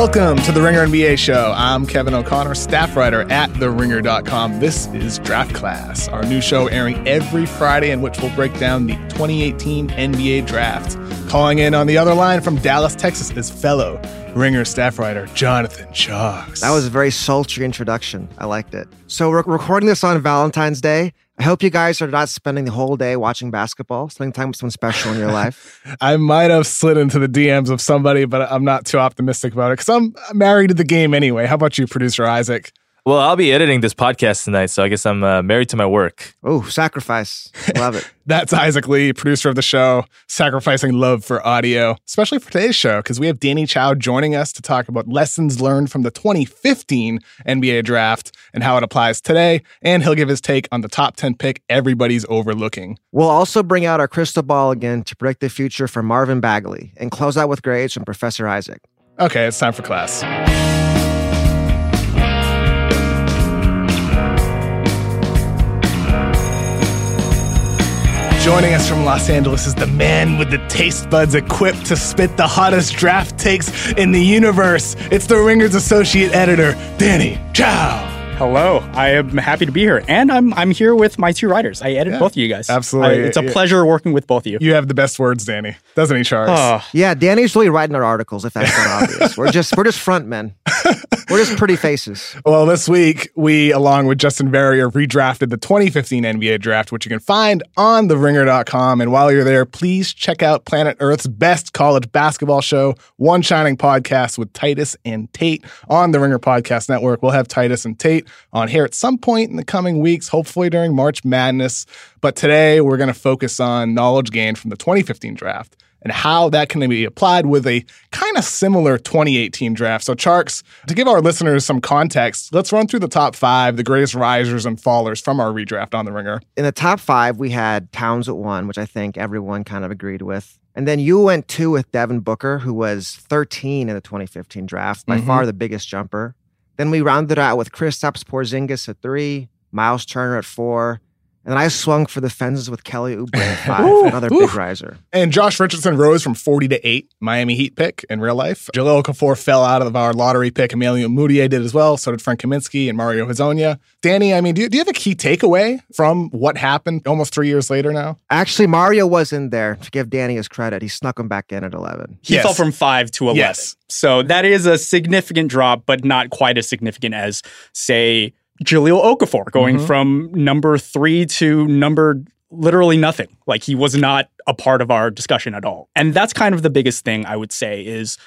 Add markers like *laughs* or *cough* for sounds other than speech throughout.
Welcome to the Ringer NBA show. I'm Kevin O'Connor, staff writer at TheRinger.com. This is Draft Class, our new show airing every Friday in which we'll break down the 2018 NBA Draft. Calling in on the other line from Dallas, Texas is fellow Ringer staff writer Jonathan Tjarks. That was a very sultry introduction. I liked it. So we're recording this on Valentine's Day. I hope you guys are not spending the whole day watching basketball, spending time with someone special in your life. *laughs* I might have slid into the DMs of somebody, but I'm not too optimistic about it because I'm married to the game anyway. How about you, producer Isaac? Well, I'll be editing this podcast tonight, so I guess I'm uh, married to my work. Oh, sacrifice. Love it. *laughs* That's Isaac Lee, producer of the show, sacrificing love for audio, especially for today's show, because we have Danny Chau joining us to talk about lessons learned from the 2015 NBA draft and how it applies today. And he'll give his take on the top 10 pick everybody's overlooking. We'll also bring out our crystal ball again to predict the future for Marvin Bagley and close out with grades from Professor Isaac. Okay, it's time for class. Joining us from Los Angeles is the man with the taste buds equipped to spit the hottest draft takes in the universe. It's the Ringer's associate editor, Danny Chau. Hello, I am happy to be here, and I'm I'm here with my two writers. I edit Yeah, both of you guys. absolutely. I- it's a Yeah. pleasure working with both of you. You have the best words, Danny, doesn't he, Charles? Oh, Yeah, Danny's really writing our articles, if that's not obvious. We're just we're just front men. We're just pretty faces. *laughs* Well, this week, we, along with Justin Verrier, redrafted the 2015 NBA draft, which you can find on theringer.com. And while you're there, please check out Planet Earth's best college basketball show, One Shining Podcast with Titus and Tate on the Ringer Podcast Network. We'll have Titus and Tate on here at some point in the coming weeks, hopefully during March Madness. But today, we're going to focus on knowledge gained from the 2015 draft and how that can be applied with a kind of similar 2018 draft. So, Tjarks, to give our listeners some context, let's run through the top five, the greatest risers and fallers from our redraft on the ringer. In the top five, we had Towns at one, which I think everyone kind of agreed with. And then you went two with Devin Booker, who was 13 in the 2015 draft, by Mhm. far the biggest jumper. Then we rounded out with Chris Kristaps Porzingis at three, Miles Turner at four, and then I swung for the fences with Kelly Oubre at *laughs* five, Ooh, another ooh. big riser. And Josh Richardson rose from 40 to 8, Miami Heat pick in real life. Jahlil Okafor fell out of our lottery pick. Emilio Mudiay did as well. So did Frank Kaminsky and Mario Hezonja. Danny, I mean, do you, do you have a key takeaway from what happened almost three years later now? Actually, Mario was in there to give Danny his credit. He snuck him back in at 11. he Yes. fell from five to eleven. Yes. So that is a significant drop, but not quite as significant as, say, Jahlil Okafor going Mhm. from number three to number literally nothing. Like he was not a part of our discussion at all. And that's kind of the biggest thing I would say is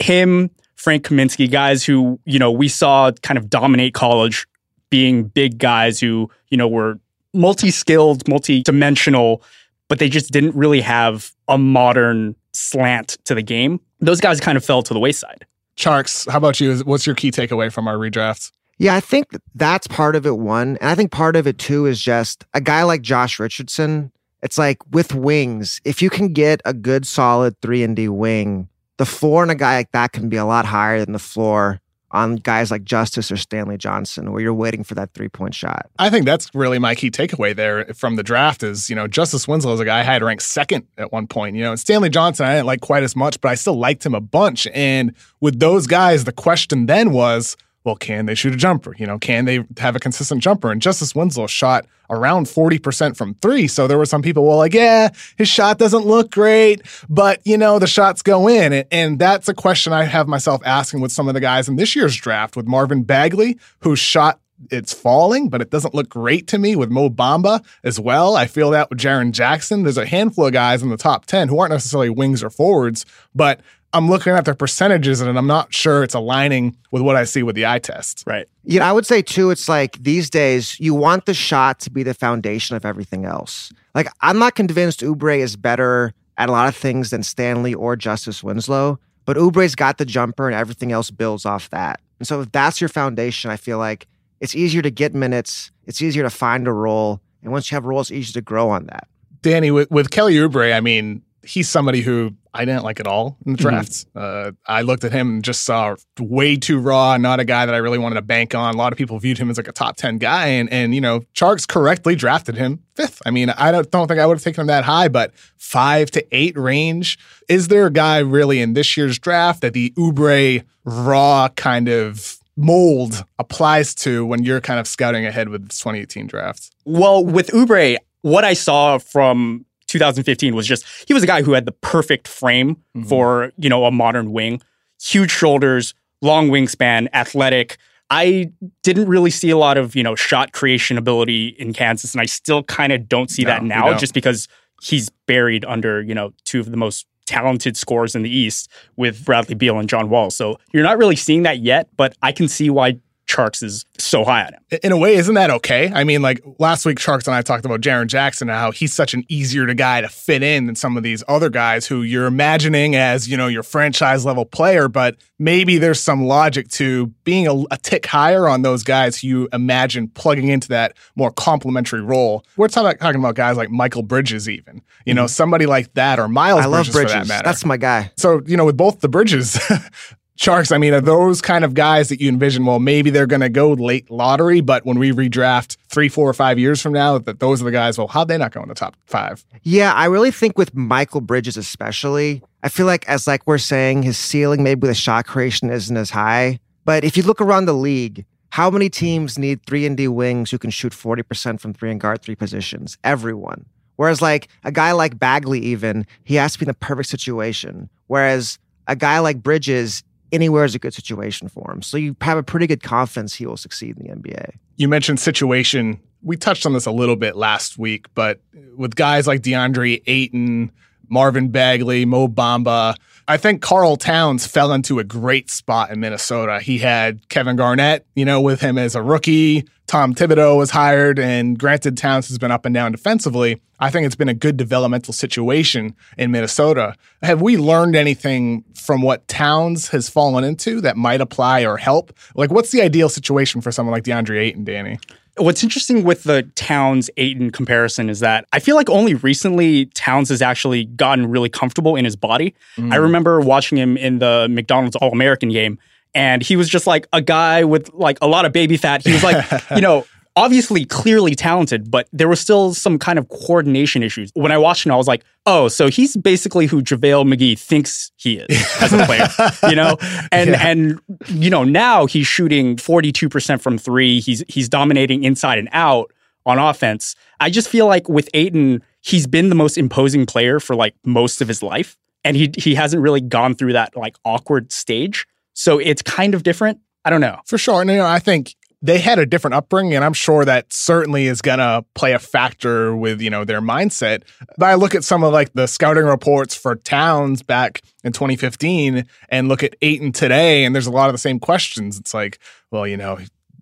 him, Frank Kaminsky, guys who, you know, we saw kind of dominate college being big guys who, you know, were multi-skilled, multi-dimensional, but they just didn't really have a modern slant to the game. Those guys kind of fell to the wayside. Tjarks, how about you? What's your key takeaway from our redraft? Yeah, I think that's part of it. One, and I think part of it too is just a guy like Josh Richardson. It's like with wings, if you can get a good solid three and D wing, the floor on a guy like that can be a lot higher than the floor on guys like Justice or Stanley Johnson, where you're waiting for that three point shot. I think that's really my key takeaway there from the draft is, you know, Justice Winslow is a guy I had ranked second at one point, you know, and Stanley Johnson, I didn't like quite as much, but I still liked him a bunch. And with those guys, the question then was, well, can they shoot a jumper? You know, can they have a consistent jumper? And Justice Winslow shot around 40% from three. So there were some people were like, yeah, his shot doesn't look great, but you know, the shots go in. And, and that's a question I have myself asking with some of the guys in this year's draft with Marvin Bagley, who shot it's falling, but it doesn't look great to me with Mo Bamba as well. I feel that with Jaren Jackson. There's a handful of guys in the top 10 who aren't necessarily wings or forwards, but I'm looking at their percentages and I'm not sure it's aligning with what I see with the eye test. Right. You know, I would say too, it's like these days you want the shot to be the foundation of everything else. Like I'm not convinced Oubre is better at a lot of things than Stanley or Justice Winslow, but Oubre's got the jumper and everything else builds off that. And so if that's your foundation, I feel like it's easier to get minutes, it's easier to find a role, and once you have roles, it's easier to grow on that. Danny, with, with Kelly Oubre, I mean, he's somebody who I didn't like it at all in the drafts. Uh, I looked at him and just saw way too raw, not a guy that I really wanted to bank on. A lot of people viewed him as like a top 10 guy. And, and you know, Tjarks correctly drafted him fifth. I mean, I don't, don't think I would have taken him that high, but five to eight range. Is there a guy really in this year's draft that the Oubre raw kind of mold applies to when you're kind of scouting ahead with this 2018 draft? Well, with Oubre, what I saw from 2015 was just he was a guy who had the perfect frame mm-hmm. for you know a modern wing, huge shoulders, long wingspan, athletic. I didn't really see a lot of you know shot creation ability in Kansas, and I still kind of don't see no, that now, just because he's buried under you know two of the most talented scorers in the East with Bradley Beal and John Wall. So you're not really seeing that yet, but I can see why Tjarks is so high on him. In a way, isn't that okay? I mean, like last week, Tjarks and I talked about Jaren Jackson and how he's such an easier to guy to fit in than some of these other guys who you're imagining as, you know, your franchise level player, but maybe there's some logic to being a, a tick higher on those guys who you imagine plugging into that more complementary role. We're talking, talking about guys like Mikal Bridges, even, you know, mm-hmm. somebody like that or Miles I Bridges, love Bridges for that matter. That's my guy. So, you know, with both the Bridges, *laughs* Tjarks, I mean, are those kind of guys that you envision? Well, maybe they're going to go late lottery, but when we redraft three, four, or five years from now, that those are the guys. Well, how'd they not go in the top five? Yeah, I really think with Mikal Bridges, especially, I feel like as like we're saying, his ceiling maybe with a shot creation isn't as high. But if you look around the league, how many teams need three and D wings who can shoot forty percent from three and guard three positions? Everyone. Whereas like a guy like Bagley, even he has to be in the perfect situation. Whereas a guy like Bridges, anywhere is a good situation for him. So you have a pretty good confidence he will succeed in the NBA. You mentioned situation. We touched on this a little bit last week, but with guys like DeAndre Ayton, Marvin Bagley, Mo Bamba, I think Karl Towns fell into a great spot in Minnesota. He had Kevin Garnett, you know, with him as a rookie. Tom Thibodeau was hired, and granted, Towns has been up and down defensively. I think it's been a good developmental situation in Minnesota. Have we learned anything from what Towns has fallen into that might apply or help? Like, what's the ideal situation for someone like DeAndre Ayton, Danny? What's interesting with the Towns Ayton comparison is that I feel like only recently Towns has actually gotten really comfortable in his body. Mm. I remember watching him in the McDonald's All American game, and he was just like a guy with like a lot of baby fat. He was like, *laughs* you know, obviously clearly talented, but there was still some kind of coordination issues. When I watched him, I was like, oh, so he's basically who JaVale McGee thinks he is as a player, you know? *laughs* And yeah. and you know, now he's shooting 42% from three. He's he's dominating inside and out on offense. I just feel like with Ayton, he's been the most imposing player for like most of his life. And he he hasn't really gone through that like awkward stage. So it's kind of different. I don't know. For sure. And you know, I think they had a different upbringing and i'm sure that certainly is going to play a factor with you know their mindset. But i look at some of like the scouting reports for towns back in 2015 and look at Ayton today and there's a lot of the same questions. It's like well you know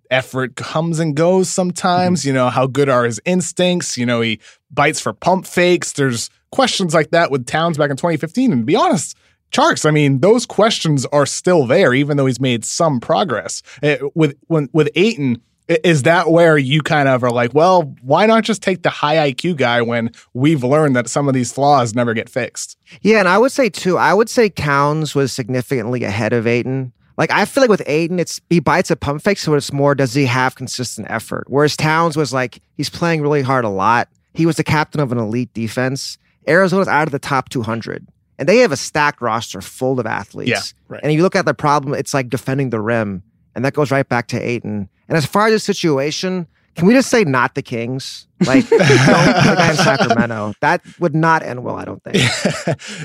effort comes and goes sometimes. Mm-hmm. you know how good are his instincts? You know he bites for pump fakes. There's questions like that with towns back in 2015 and to be honest Tjarks, I mean, those questions are still there, even though he's made some progress. It, eh, with when, with Ayton, is that where you kind of are like, well, why not just take the high IQ guy when we've learned that some of these flaws never get fixed? Yeah, and I would say too, I would say Towns was significantly ahead of Ayton. Like I feel like with Ayton, it's he bites a pump fake, so it's more does he have consistent effort? Whereas Towns was like he's playing really hard a lot. He was the captain of an elite defense. Arizona's out of the top 200 and they have a stacked roster full of athletes. Yeah, right. And if you look at the problem, it's like defending the rim, and that goes right back to Ayton. And as far as the situation, can we just say not the Kings? Like, *laughs* don't in Sacramento. That would not end well, I don't think.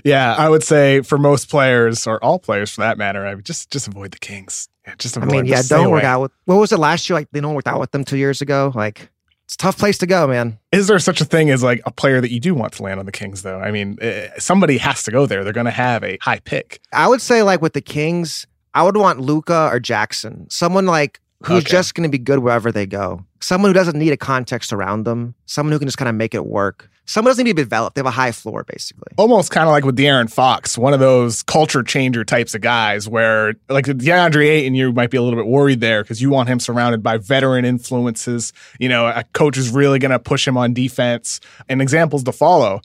*laughs* yeah, I would say for most players, or all players for that matter, I would just just avoid the Kings. Yeah, just avoid. I mean, yeah, don't work out with. What was it last year? Like they don't work out with them two years ago. Like it's a tough place to go, man. Is there such a thing as like a player that you do want to land on the Kings, though? I mean, eh, somebody has to go there. They're going to have a high pick. I would say, like with the Kings, I would want Luka or Jackson, someone like who's okay. just going to be good wherever they go. Someone who doesn't need a context around them. Someone who can just kind of make it work. Someone doesn't need to be developed. They have a high floor, basically. Almost kind of like with De'Aaron Fox, one of those culture changer types of guys where, like DeAndre Ayton, you might be a little bit worried there because you want him surrounded by veteran influences. You know, a coach is really going to push him on defense and examples to follow.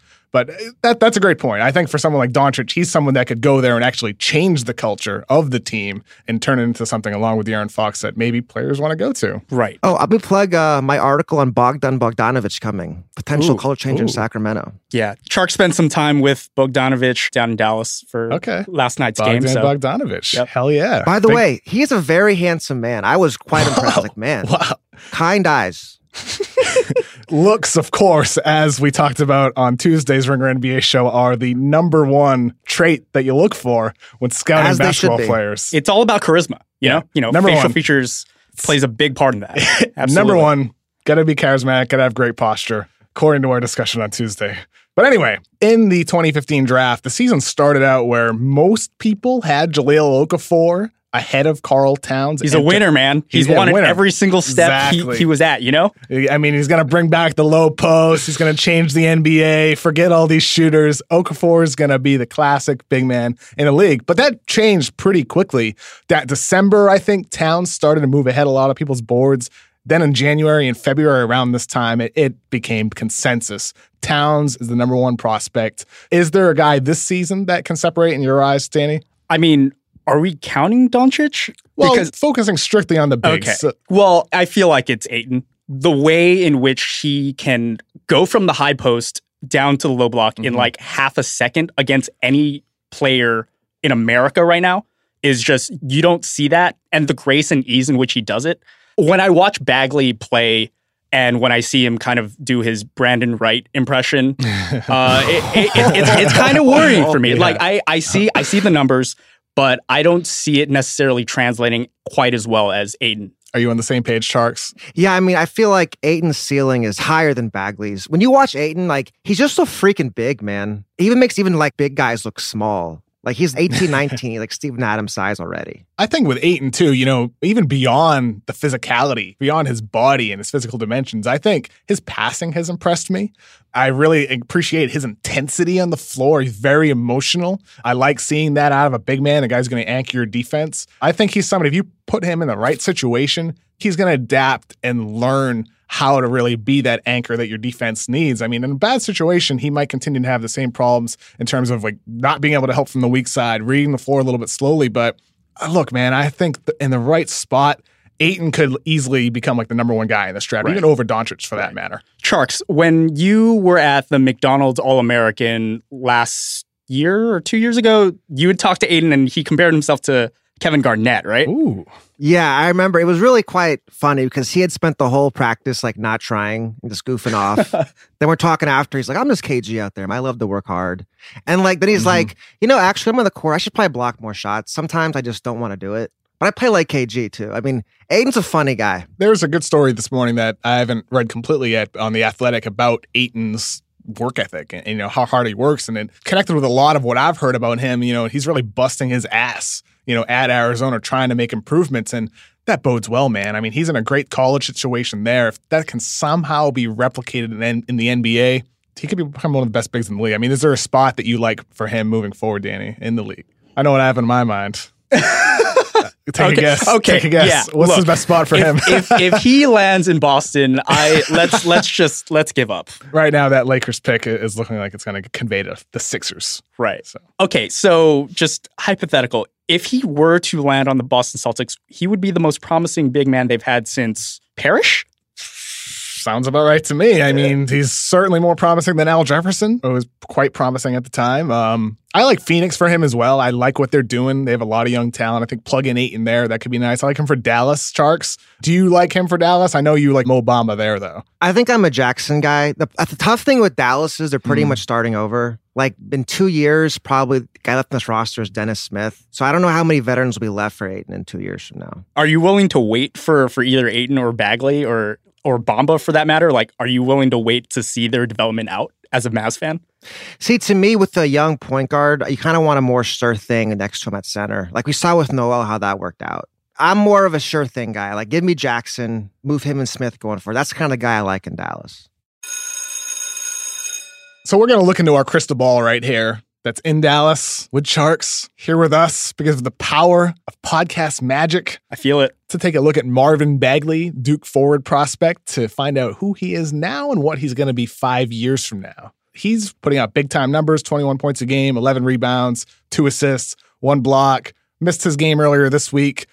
But that that's a great point. I think for someone like Doncic, he's someone that could go there and actually change the culture of the team and turn it into something along with De'Aaron Fox that maybe players want to go to. Right. Oh, I'll be plug uh, my article on Bogdan Bogdanovich coming. Potential Ooh, culture change in. Sacramento. Yeah. Tjarks spent some time with Bogdanovich down in Dallas for Okay. last night's Bogdan game. So Bogdanovich. Yep. Hell yeah. By the Big- way, he is a very handsome man. I was quite impressed. *laughs* Like, man, Wow. kind eyes. *laughs* Looks, of course, as we talked about on Tuesday's Ringer NBA show, are the number one trait that you look for when scouting As basketball players. it's all about charisma. You know, you know, Number facial one. features plays a big part in that. *laughs* Absolutely. Number one, gotta be charismatic, gotta have great posture, according to our discussion on Tuesday. But anyway, in the 2015 draft, the season started out where most people had Jaleel Okafor ahead of Karl Towns. He's a winner, man. He's, He's won at every single step Exactly. he, he was at, you know? I mean, he's going to bring back the low post. He's going to change the NBA. Forget all these shooters. Okafor is going to be the classic big man in the league. But that changed pretty quickly. That December, I think Towns started to move ahead a lot of people's boards. Then in January and February, around this time, it, it became consensus. Towns is the number one prospect. Is there a guy this season that can separate in your eyes, Danny? I mean, are we counting Doncic? Well, because focusing strictly on the bigs. Okay. So- Well, I feel like it's Ayton. The way in which he can go from the high post down to the low block in Mhm. like half a second against any player in America right now is just, you don't see that. And the grace and ease in which he does it. When I watch Bagley play and when I see him kind of do his Brandon Wright impression, *laughs* uh, it, it, it, it's, it's kind of worrying for me. Like I, I see, I see the numbers, but I don't see it necessarily translating quite as well as Ayton. Are you on the same page, Tjarks? Yeah, I mean, I feel like Ayton's ceiling is higher than Bagley's. When you watch Ayton, like he's just so freaking big, man. He even makes even like big guys look small. Like he's *laughs* 18, 19, like Steven Adams size already. I think with Ayton too, you know, even beyond the physicality, beyond his body and his physical dimensions, I think his passing has impressed me. I really appreciate his intensity on the floor. He's very emotional. I like seeing that out of a big man, a guy's going to anchor your defense. I think he's somebody, if you put him in the right situation, he's going to adapt and learn how to really be that anchor that your defense needs. I mean, in a bad situation, he might continue to have the same problems in terms of like not being able to help from the weak side, reading the floor a little bit slowly. But uh, look, man, I think in the right spot, Ayton could easily become like the number one guy in this draft, Right. even over Doncic for that matter. Tjarks, when you were at the McDonald's All American last year or two years ago, you had talked to Ayton and he compared himself to Kevin Garnett, right? Ooh, Yeah, I remember it was really quite funny because he had spent the whole practice like not trying and just goofing off. *laughs* then we're talking after. He's like, I'm just cagey out there. I love to work hard. And like then he's Mhm. like, you know, actually I'm on the court. I should probably block more shots. Sometimes I just don't want to do it. But I play like KG too. I mean, Ayton's a funny guy. there's a good story this morning that I haven't read completely yet on the Athletic about Ayton's work ethic and, you know how hard he works and it connected with a lot of what I've heard about him you know he's really busting his ass you know at Arizona trying to make improvements and that bodes well man. I mean he's in a great college situation there. If that can somehow be replicated in, in the NBA he could become one of the best bigs in the league. I mean is there a spot that you like for him moving forward Danny in the league? I know what I have in my mind. *laughs* Take Okay, a guess. okay, take a guess. yeah, what's look, the best spot for him? if, if if he lands in Boston, I let's *laughs* let's just let's give up. right now that Lakers pick is looking like it's going to convey to the Sixers. Right. So. Okay, so just hypothetical. If he were to land on the Boston Celtics, he would be the most promising big man they've had since Parish. sounds about right to me. I mean, he's certainly more promising than Al Jefferson, who was quite promising at the time. Um, I like Phoenix for him as well. I like what they're doing. They have a lot of young talent. I think plug in eight in there. That could be nice. I like him for Dallas Tjarks. Do you like him for Dallas? I know you like Mo Bamba there though. I think I'm a Jackson guy. The, the tough thing with Dallas is they're pretty Mhm. much starting over. Like in two years, probably the guy left in this roster is Dennis Smith. So I don't know how many veterans will be left for Ayton in two years from now. Are you willing to wait for for either Ayton or Bagley or or Bamba for that matter? Like, are you willing to wait to see their development out as a Mavs fan? See, to me, with a young point guard, you kind of want a more sure thing next to him at center. Like we saw with Noel, how that worked out. I'm more of a sure thing guy. Like, give me Jackson, move him and Smith going for. That's the kind of guy I like in Dallas. So we're going to look into our crystal ball right here. That's in Dallas with Tjarks here with us because of the power of podcast magic. I feel it. to take a look at Marvin Bagley, Duke forward prospect, to find out who he is now and what he's going to be five years from now. he's putting out big time numbers 21 points a game, 11 rebounds, two assists, one block. Missed his game earlier this week,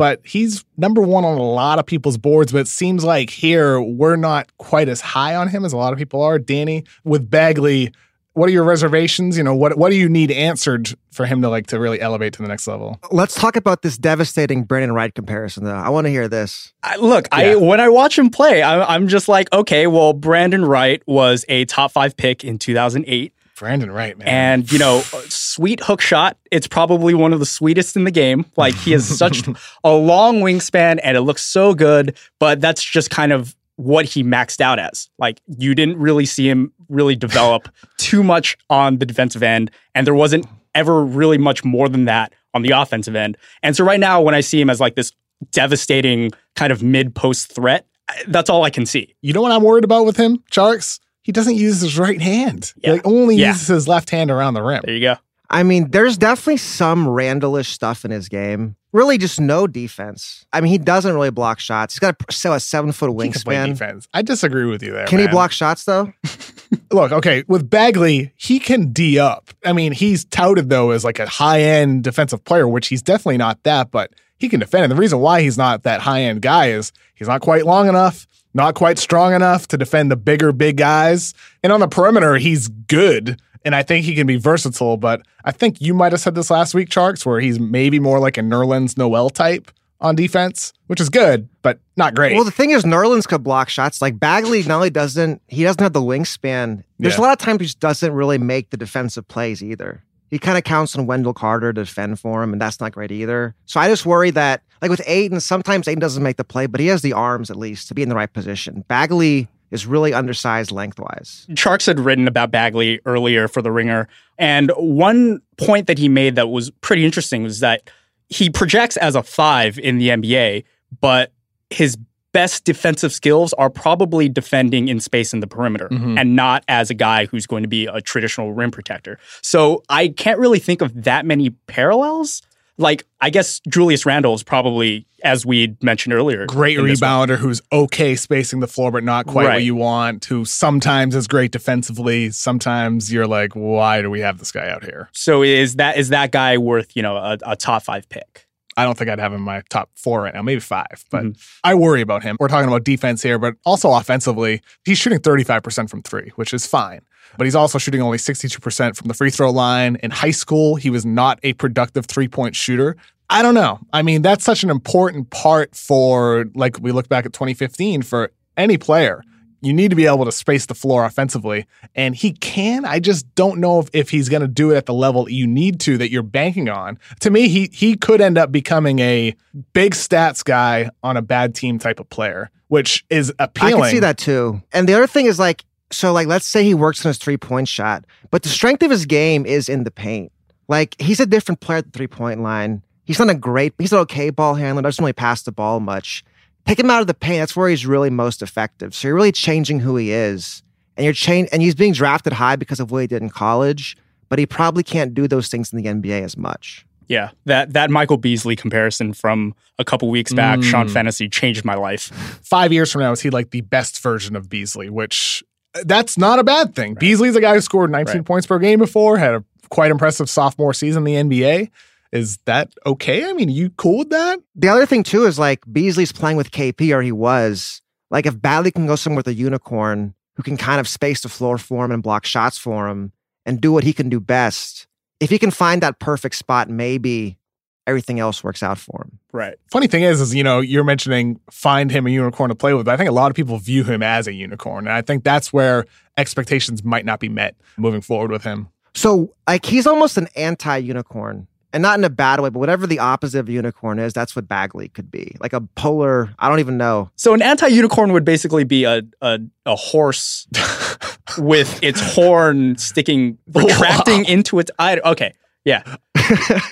but he's number one on a lot of people's boards. But it seems like here we're not quite as high on him as a lot of people are. Danny, with Bagley, what are your reservations? You know, what what do you need answered for him to like to really elevate to the next level? Let's talk about this devastating Brandon Wright comparison, though. I want to hear this. I, look, Yeah. I when I watch him play, I, I'm just like, okay, well, Brandon Wright was a top five pick in 2008. Brandon Wright, man. And, you know, *laughs* sweet hook shot. It's probably one of the sweetest in the game. Like, he has such *laughs* a long wingspan and it looks so good, but that's just kind of what he maxed out as. Like, you didn't really see him really develop *laughs* too much on the defensive end, and there wasn't ever really much more than that on the offensive end. And so, right now, when I see him as like this devastating kind of mid post threat, that's all I can see. you know what I'm worried about with him, Tjarks? He doesn't use his right hand. Yeah. He like, only Yeah. uses his left hand around the rim. There you go. I mean, there's definitely some Randallish stuff in his game. Really, just no defense. I mean, he doesn't really block shots. He's got a, still a seven foot He can play wingspan. defense. I disagree with you there. Can he block shots though? *laughs* Look, okay, with Bagley, he can D up. I mean, he's touted though as like a high end defensive player, which he's definitely not that, but he can defend. And the reason why he's not that high end guy is he's not quite long enough, not quite strong enough to defend the bigger, big guys. And on the perimeter, he's good. And I think he can be versatile, but I think you might have said this last week, Tjarks, where he's maybe more like a Nerlens Noel type on defense, which is good, but not great. Well, the thing is, Nerlens could block shots. Like Bagley not only doesn't, he doesn't have the wingspan. There's Yeah. a lot of times he just doesn't really make the defensive plays either. He kind of counts on Wendell Carter to defend for him, and that's not great either. So I just worry that, like with Ayton, sometimes Ayton doesn't make the play, but he has the arms at least to be in the right position. Bagley is really undersized lengthwise. Tjarks had written about Bagley earlier for the Ringer, and one point that he made that was pretty interesting was that he projects as a five in the NBA, but his best defensive skills are probably defending in space in the perimeter Mhm. and not as a guy who's going to be a traditional rim protector. So I can't really think of that many parallels. Like, I guess Julius Randle is probably, as we mentioned earlier, great rebounder who's okay spacing the floor, but not quite what you want, who sometimes is great defensively. Sometimes you're like, why do we have this guy out here? So is that is that guy worth you know a, a top five pick? I don't think I'd have him in my top four right now, maybe five, but Mhm. I worry about him. We're talking about defense here, but also offensively, he's shooting 35% from three, which is fine. But he's also shooting only 62% from the free throw line. In high school, he was not a productive three point shooter. I don't know. I mean, that's such an important part for, like, we look back at 2015 for any player. You need to be able to space the floor offensively. And he can. I just don't know if, if he's going to do it at the level you need to that you're banking on. To me, he he could end up becoming a big stats guy on a bad team type of player, which is appealing. I can see that too. And the other thing is like, so like, let's say he works on his three point shot, but the strength of his game is in the paint. Like he's a different player at the three point line. He's not a great, he's an okay ball handler. Doesn't really pass the ball much. Take him out of the paint. That's where he's really most effective. So you're really changing who he is, and you're change, and he's being drafted high because of what he did in college. But he probably can't do those things in the NBA as much. Yeah, that that Michael Beasley comparison from a couple weeks back, Mm. Sean Fantasy changed my life. five years from now, is he like the best version of Beasley? Which uh, that's not a bad thing. Beasley's a guy who scored 19 Right. points per game before, had a quite impressive sophomore season in the NBA. Is that okay? I mean, you cool with that? The other thing too is like Beasley's playing with KP, or he was. Like if Bagley can go somewhere with a unicorn who can kind of space the floor for him and block shots for him and do what he can do best, if he can find that perfect spot, maybe everything else works out for him. Right. Funny thing is, is you know, you're mentioning find him a unicorn to play with. But I think a lot of people view him as a unicorn, and I think that's where expectations might not be met moving forward with him. So like he's almost an anti-unicorn. And not in a bad way, but whatever the opposite of unicorn is, that's what Bagley could be. Like a polar, I don't even know. So an anti-unicorn would basically be a a, a horse *laughs* with its horn sticking retracting into its eye. Okay. Yeah. *laughs*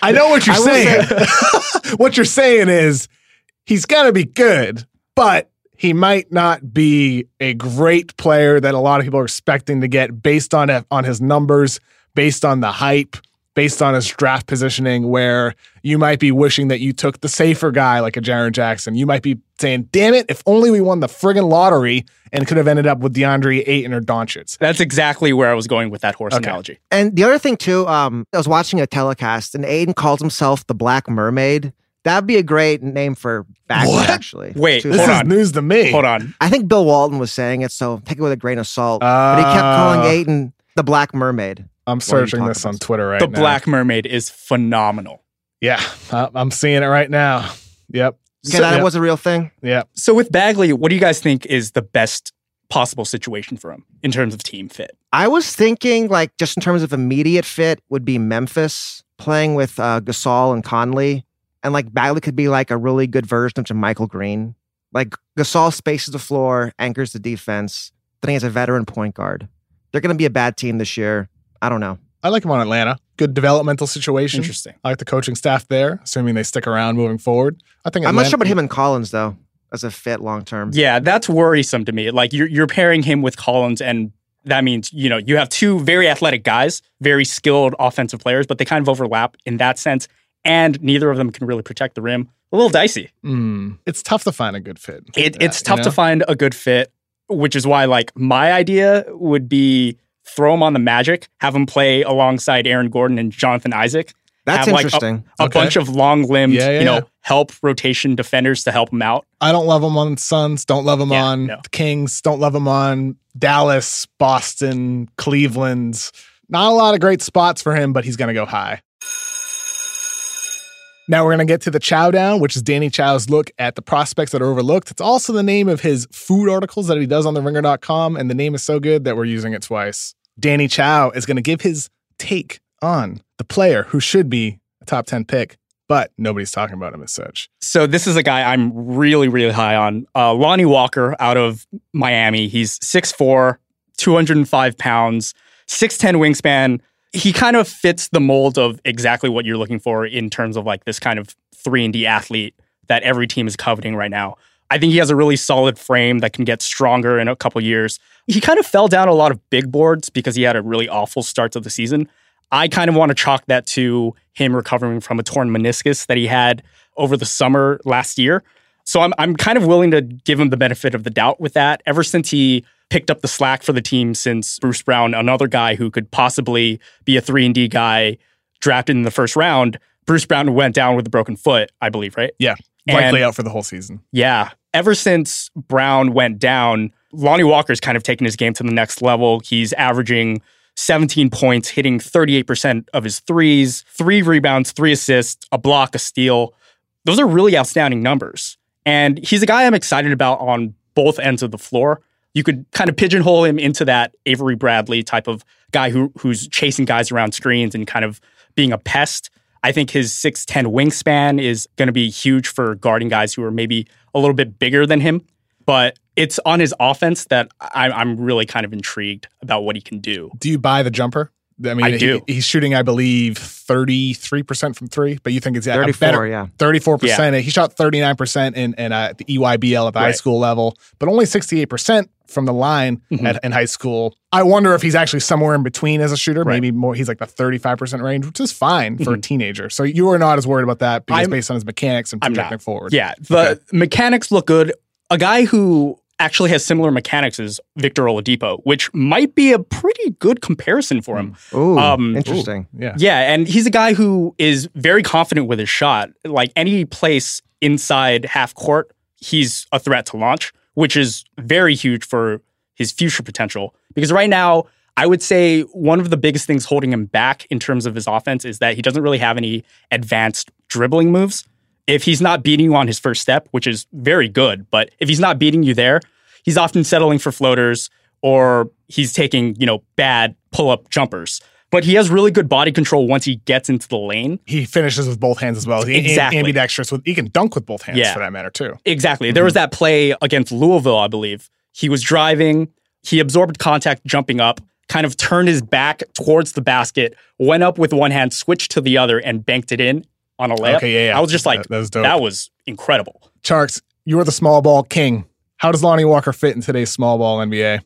I know what you're I will saying. *laughs* what you're saying is he's got to be good, but he might not be a great player that a lot of people are expecting to get based on on his numbers, based on the hype, based on his draft positioning, where you might be wishing that you took the safer guy like a Jaren Jackson. You might be saying, damn it, if only we won the friggin' lottery and could have ended up with DeAndre Ayton or Doncic. That's exactly where I was going with that horse Okay. analogy. And the other thing too, um, I was watching a telecast, and Ayton calls himself the Black Mermaid. That'd be a great name for Bagley, What? actually. Wait, This Hold is on. news to me. Hold on. I think Bill Walton was saying it, so take it with a grain of salt. but he kept calling Uh, Ayton the Black Mermaid. I'm searching this on? Twitter right the now. The Black Mermaid is phenomenal. Yeah, I- I'm seeing it right now. Yep. Okay, So- that yep. was a real thing. Yep. So with Bagley, what do you guys think is the best possible situation for him in terms of team fit? I was thinking, like, just in terms of immediate fit, would be Memphis playing with uh, Gasol and Conley, and like Bagley could be like a really good version of Michael Green. Like Gasol spaces the floor, anchors the defense. Then he has a veteran point guard. They're going to be a bad team this year. I don't know. I like him on Atlanta. Good developmental situation. Interesting. I like the coaching staff there, assuming they stick around moving forward. I think I'm not sure about him and Collins though, as a fit long term. Yeah, that's worrisome to me. Like you're you're pairing him with Collins, and that means you know you have two very athletic guys, very skilled offensive players, but they kind of overlap in that sense, and neither of them can really protect the rim. A little dicey. Mm, it's tough to find a good fit. It, Yeah, it's you tough know? to find a good fit, which is why like my idea would be throw him on the Magic, have him play alongside Aaron Gordon and Jonathan Isaac. That's have, like, a- interesting. A Okay. bunch of long limbed, Yeah, yeah, you know, yeah. help rotation defenders to help him out. I don't love him on Suns. Don't love him Yeah, on no. the Kings. Don't love him on Dallas, Boston, Cleveland. Not a lot of great spots for him, but he's going to go high. Now we're going to get to the Chau Down, which is Danny Chau's look at the prospects that are overlooked. It's also the name of his food articles that he does on the ringer.com, and the name is so good that we're using it twice. Danny Chau is going to give his take on the player who should be a top 10 pick, but nobody's talking about him as such. So this is a guy I'm really, really high on. Uh, Lonnie Walker out of Miami. He's 6'4", 205 pounds, 6'10 wingspan. He kind of fits the mold of exactly what you're looking for in terms of like this kind of 3 and D athlete that every team is coveting right now. I think he has a really solid frame that can get stronger in a couple years. He kind of fell down a lot of big boards because he had a really awful start to the season. I kind of want to chalk that to him recovering from a torn meniscus that he had over the summer last year. So I'm I'm kind of willing to give him the benefit of the doubt with that. Ever since he picked up the slack for the team since Bruce Brown, another guy who could possibly be a 3 and D guy drafted in the first round, Bruce Brown went down with a broken foot, I believe, right? Yeah, And- likely out for the whole season. Yeah. Ever since Brown went down, Lonnie Walker's kind of taken his game to the next level. He's averaging 17 points, hitting 38% of his threes, three rebounds, three assists, a block, a steal. Those are really outstanding numbers. And he's a guy I'm excited about on both ends of the floor. You could kind of pigeonhole him into that Avery Bradley type of guy who who's chasing guys around screens and kind of being a pest. I think his 6'10 wingspan is going to be huge for guarding guys who are maybe a little bit bigger than him. But it's on his offense that I, I'm really kind of intrigued about what he can do. Do you buy the jumper? I mean, I he- do. he's shooting, I believe, 33% from three, but you think it's yeah, a 34, better, yeah. 34%. He shot 39% in, in uh, the EYBL at the high school level, but only 68% from the line Mhm. at, in high school. I wonder if he's actually somewhere in between as a shooter. Right. Maybe more, he's like the 35% range, which is fine for a Mhm. teenager. So you are not as worried about that because I'm- based on his mechanics and I'm projecting forward. Yeah, the mechanics look good. A guy who actually has similar mechanics as Victor Oladipo, which might be a pretty good comparison for him. Ooh, Um, interesting. Yeah. Yeah, and he's a guy who is very confident with his shot. Like any place inside half court, he's a threat to launch, which is very huge for his future potential. Because right now, I would say one of the biggest things holding him back in terms of his offense is that he doesn't really have any advanced dribbling moves. If he's not beating you on his first step, which is very good, but if he's not beating you there, he's often settling for floaters or he's taking, you know, bad pull-up jumpers. But he has really good body control once he gets into the lane. He finishes with both hands as well. He, Exactly. Ambidextrous. With, he can dunk with both hands Yeah. for that matter, too. Exactly. There was mm-hmm. that play against Louisville, I believe. He was driving, he absorbed contact jumping up, kind of turned his back towards the basket, went up with one hand, switched to the other, and banked it in on a layup. Okay, yeah, yeah. I was just like, That- that was dope. that was incredible. Tjarks, you're the small ball king. How does Lonnie Walker fit in today's small ball NBA?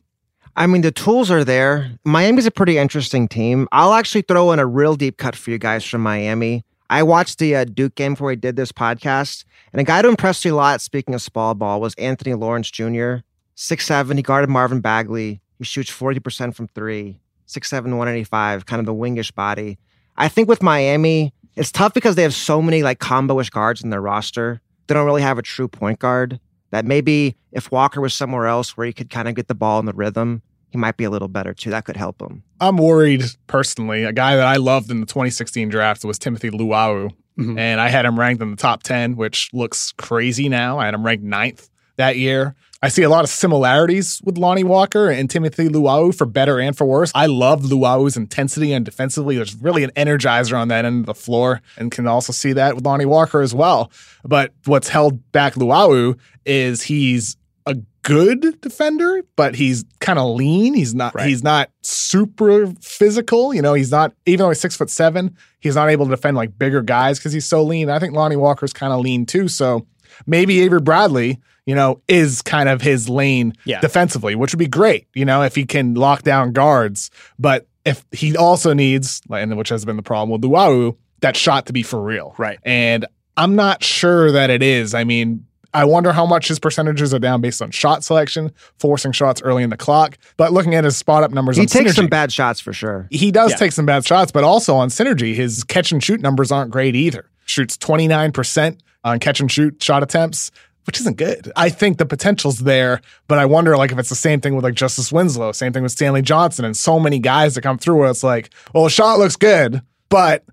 I mean, the tools are there. Miami's a pretty interesting team. I'll actually throw in a real deep cut for you guys from Miami. I watched the uh, Duke game before we did this podcast, and a guy who impressed me a lot, speaking of small ball, was Anthony Lawrence Jr. Six seven. He guarded Marvin Bagley. He shoots 40% from three. Six seven, 185, kind of a wingish body. I think with Miami, it's tough because they have so many like combo-ish guards in their roster. They don't really have a true point guard that maybe if Walker was somewhere else where he could kind of get the ball in the rhythm, he might be a little better too. That could help him. I'm worried personally. A guy that I loved in the 2016 draft was Timothy Luwawu, Mhm. and I had him ranked in the top 10, which looks crazy now. I had him ranked ninth that year. I see a lot of similarities with Lonnie Walker and Timothy Luwawu for better and for worse. I love Luwawu's intensity and defensively. There's really an energizer on that end of the floor and can also see that with Lonnie Walker as well. But what's held back Luwawu is he's a good defender, but he's kind of lean. He's not Right. he's not super physical. You know, he's not even though he's six foot seven, he's not able to defend like bigger guys because he's so lean. I think Lonnie Walker's kind of lean too. So maybe Avery Bradley, you know, is kind of his lane Yeah. defensively, which would be great, you know, if he can lock down guards. But if he also needs, and which has been the problem with Luwawu, that shot to be for real. Right. And I'm not sure that it is. I mean, I wonder how much his percentages are down based on shot selection, forcing shots early in the clock. But looking at his spot up numbers, He on takes Synergy, some bad shots for sure. he does Yeah. take some bad shots, but also on Synergy, his catch and shoot numbers aren't great either. Shoots 29% on catch and shoot shot attempts, which isn't good. I think the potential's there, but I wonder like if it's the same thing with like Justice Winslow, same thing with Stanley Johnson, and so many guys that come through where it's like, well, the shot looks good, but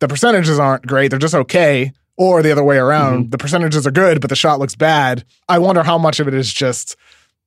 the percentages aren't great. They're just okay. Or the other way around, mm-hmm. the percentages are good, but the shot looks bad. I wonder how much of it is just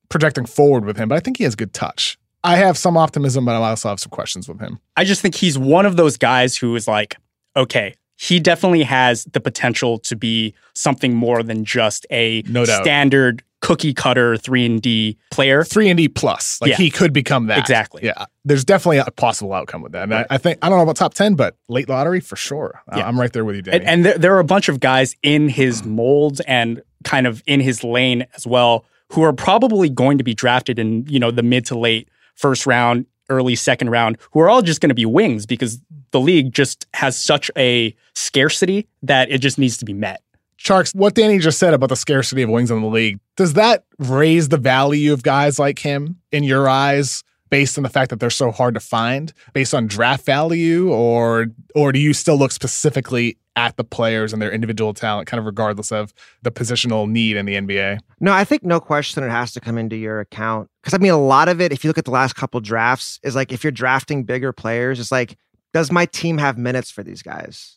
projecting forward with him, but I think he has good touch. I have some optimism, but I also have some questions with him. I just think he's one of those guys who is like, okay, he definitely has the potential to be something more than just a No standard cookie cutter three and D player. Three and D plus, like Yeah. he could become that Exactly. Yeah, there's definitely a possible outcome with that. And I, I think I don't know about top ten, but late lottery for sure. Yeah. I'm right there with you, Danny. And, and there, there are a bunch of guys in his mold and kind of in his lane as well who are probably going to be drafted in, you know, the mid to late first round, early second round, who are all just going to be wings because the league just has such a scarcity that it just needs to be met. Tjarks, what Danny just said about the scarcity of wings in the league, does that raise the value of guys like him in your eyes based on the fact that they're so hard to find, based on draft value, or or do you still look specifically at the players and their individual talent, kind of regardless of the positional need in the NBA? No, I think no question it has to come into your account. Because I mean, a lot of it, if you look at the last couple drafts, is like if you're drafting bigger players, it's like, does my team have minutes for these guys?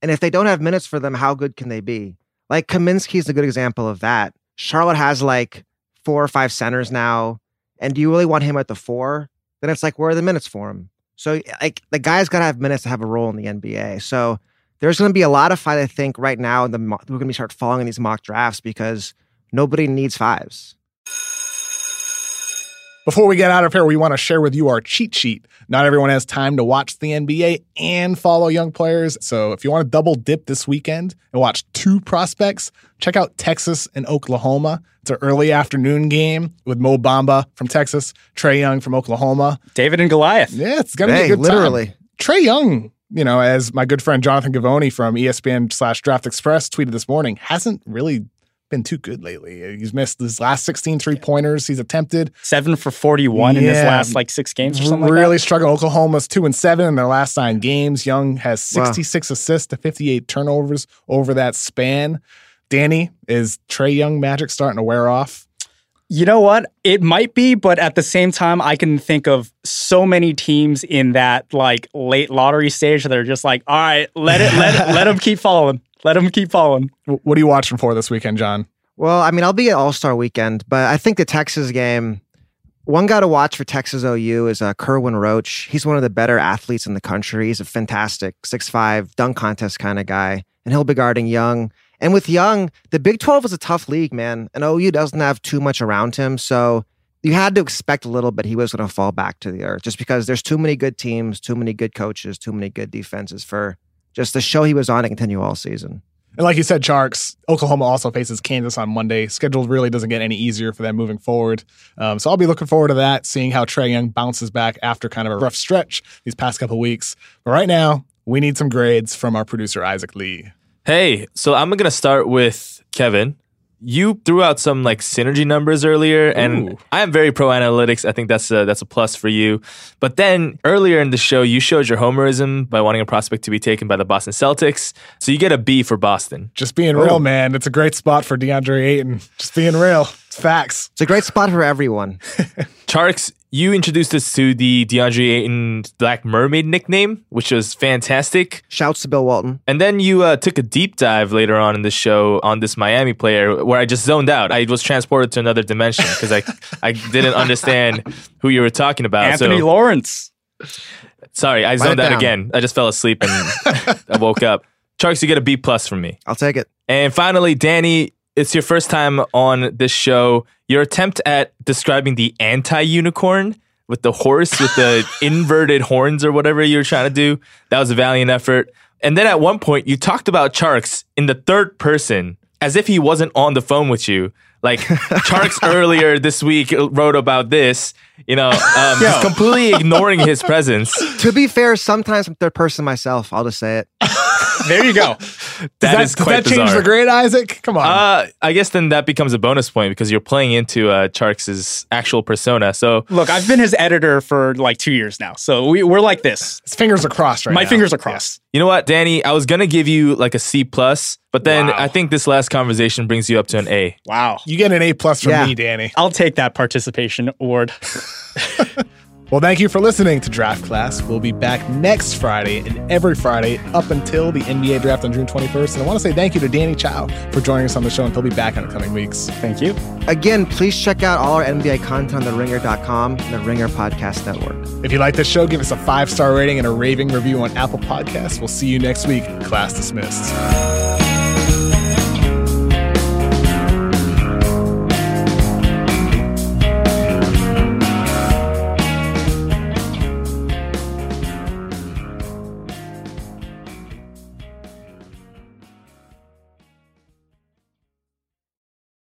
And if they don't have minutes for them, how good can they be? Like Kaminsky is a good example of that. Charlotte has like four or five centers now. And do you really want him at the four? Then it's like, where are the minutes for him? So like the guy's got to have minutes to have a role in the NBA. So there's going to be a lot of fight, I think, right now. The we're going to start following these mock drafts because nobody needs fives. Before we get out of here, we want to share with you our cheat sheet. Not everyone has time to watch the NBA and follow young players. So if you want to double dip this weekend and watch two prospects, check out Texas and Oklahoma. It's an early afternoon game with Mo Bamba from Texas, Trae Young from Oklahoma. David and Goliath. Yeah, it's gonna Hey, be a good literally. time. Trae Young, you know, as my good friend Jonathan Givony from ESPN slash Draft Express tweeted this morning, hasn't really been too good lately. He's missed his last 16 three pointers he's attempted. Seven for 41 in his last like six games or something really like struggling. Oklahoma's two and seven in their last nine games. Young has Wow. 66 assists to 58 turnovers over that span. Danny, is Trae Young magic starting to wear off? You know what? It might be, but at the same time, I can think of so many teams in that like late lottery stage that are just like, all right, let it, let it, let *laughs* them keep following. Let them keep falling. What are you watching for this weekend, John? Well, I mean, I'll be at All Star Weekend, but I think the Texas game. One guy to watch for Texas OU is uh, Kerwin Roach. He's one of the better athletes in the country. He's a fantastic six-five dunk contest kind of guy, and he'll be guarding Young. And with Young, the Big Twelve is a tough league, man, and OU doesn't have too much around him, so you had to expect a little bit he was going to fall back to the earth, just because there's too many good teams, too many good coaches, too many good defenses for just the show he was on to continue all season. And like you said, Tjarks, Oklahoma also faces Kansas on Monday. Schedule really doesn't get any easier for them moving forward. Um, so I'll be looking forward to that, seeing how Trae Young bounces back after kind of a rough stretch these past couple weeks. But right now, we need some grades from our producer, Isaac Lee. Hey, so I'm going to start with Kevin. You threw out some like synergy numbers earlier, and Ooh. I am very pro analytics. I think that's a, that's a plus for you. But then earlier in the show, you showed your homerism by wanting a prospect to be taken by the Boston Celtics. So you get a B for Boston. Just being real, oh. man. It's a great spot for DeAndre Ayton. Just being real. It's facts. It's a great spot for everyone. *laughs* Tjarks, you introduced us to the DeAndre Ayton Black Mermaid nickname, which was fantastic. Shouts to Bill Walton. And then you uh, took a deep dive later on in the show on this Miami player where I just zoned out. I was transported to another dimension because I, *laughs* I didn't understand who you were talking about. Anthony so Lawrence. sorry, I zoned out again. I just fell asleep and *laughs* I woke up. Tjarks, you get a B plus from me. I'll take it. And finally, Danny, it's your first time on this show. Your attempt at describing the anti unicorn with the horse with the *laughs* inverted horns or whatever you were trying to do, that was a valiant effort. And then at one point, you talked about Tjarks in the third person as if he wasn't on the phone with you. Like *laughs* Tjarks earlier this week wrote about this, you know, um, completely ignoring his presence. To be fair, sometimes I'm third person myself. I'll just say it. *laughs* There you go. *laughs* That is does quite that change the grade, Isaac? Come on. Uh, I guess then that becomes a bonus point because you're playing into uh, Tjarks' actual persona. So Look, I've been his editor for like two years now. So we, we're like this. His fingers are crossed right My now. fingers are crossed. you know what, Danny? I was gonna give you like a C plus, but then Wow. I think this last conversation brings you up to an A. Wow. You get an A plus from Yeah. me, Danny. I'll take that participation award. *laughs* Well, thank you for listening to Draft Class. We'll be back next Friday and every Friday up until the NBA draft on June 21st. And I want to say thank you to Danny Chau for joining us on the show, and he'll be back in the coming weeks. Thank you. Again, please check out all our NBA content on theringer.com and the Ringer Podcast Network. If you like this show, give us a five star rating and a raving review on Apple Podcasts. We'll see you next week. Class dismissed.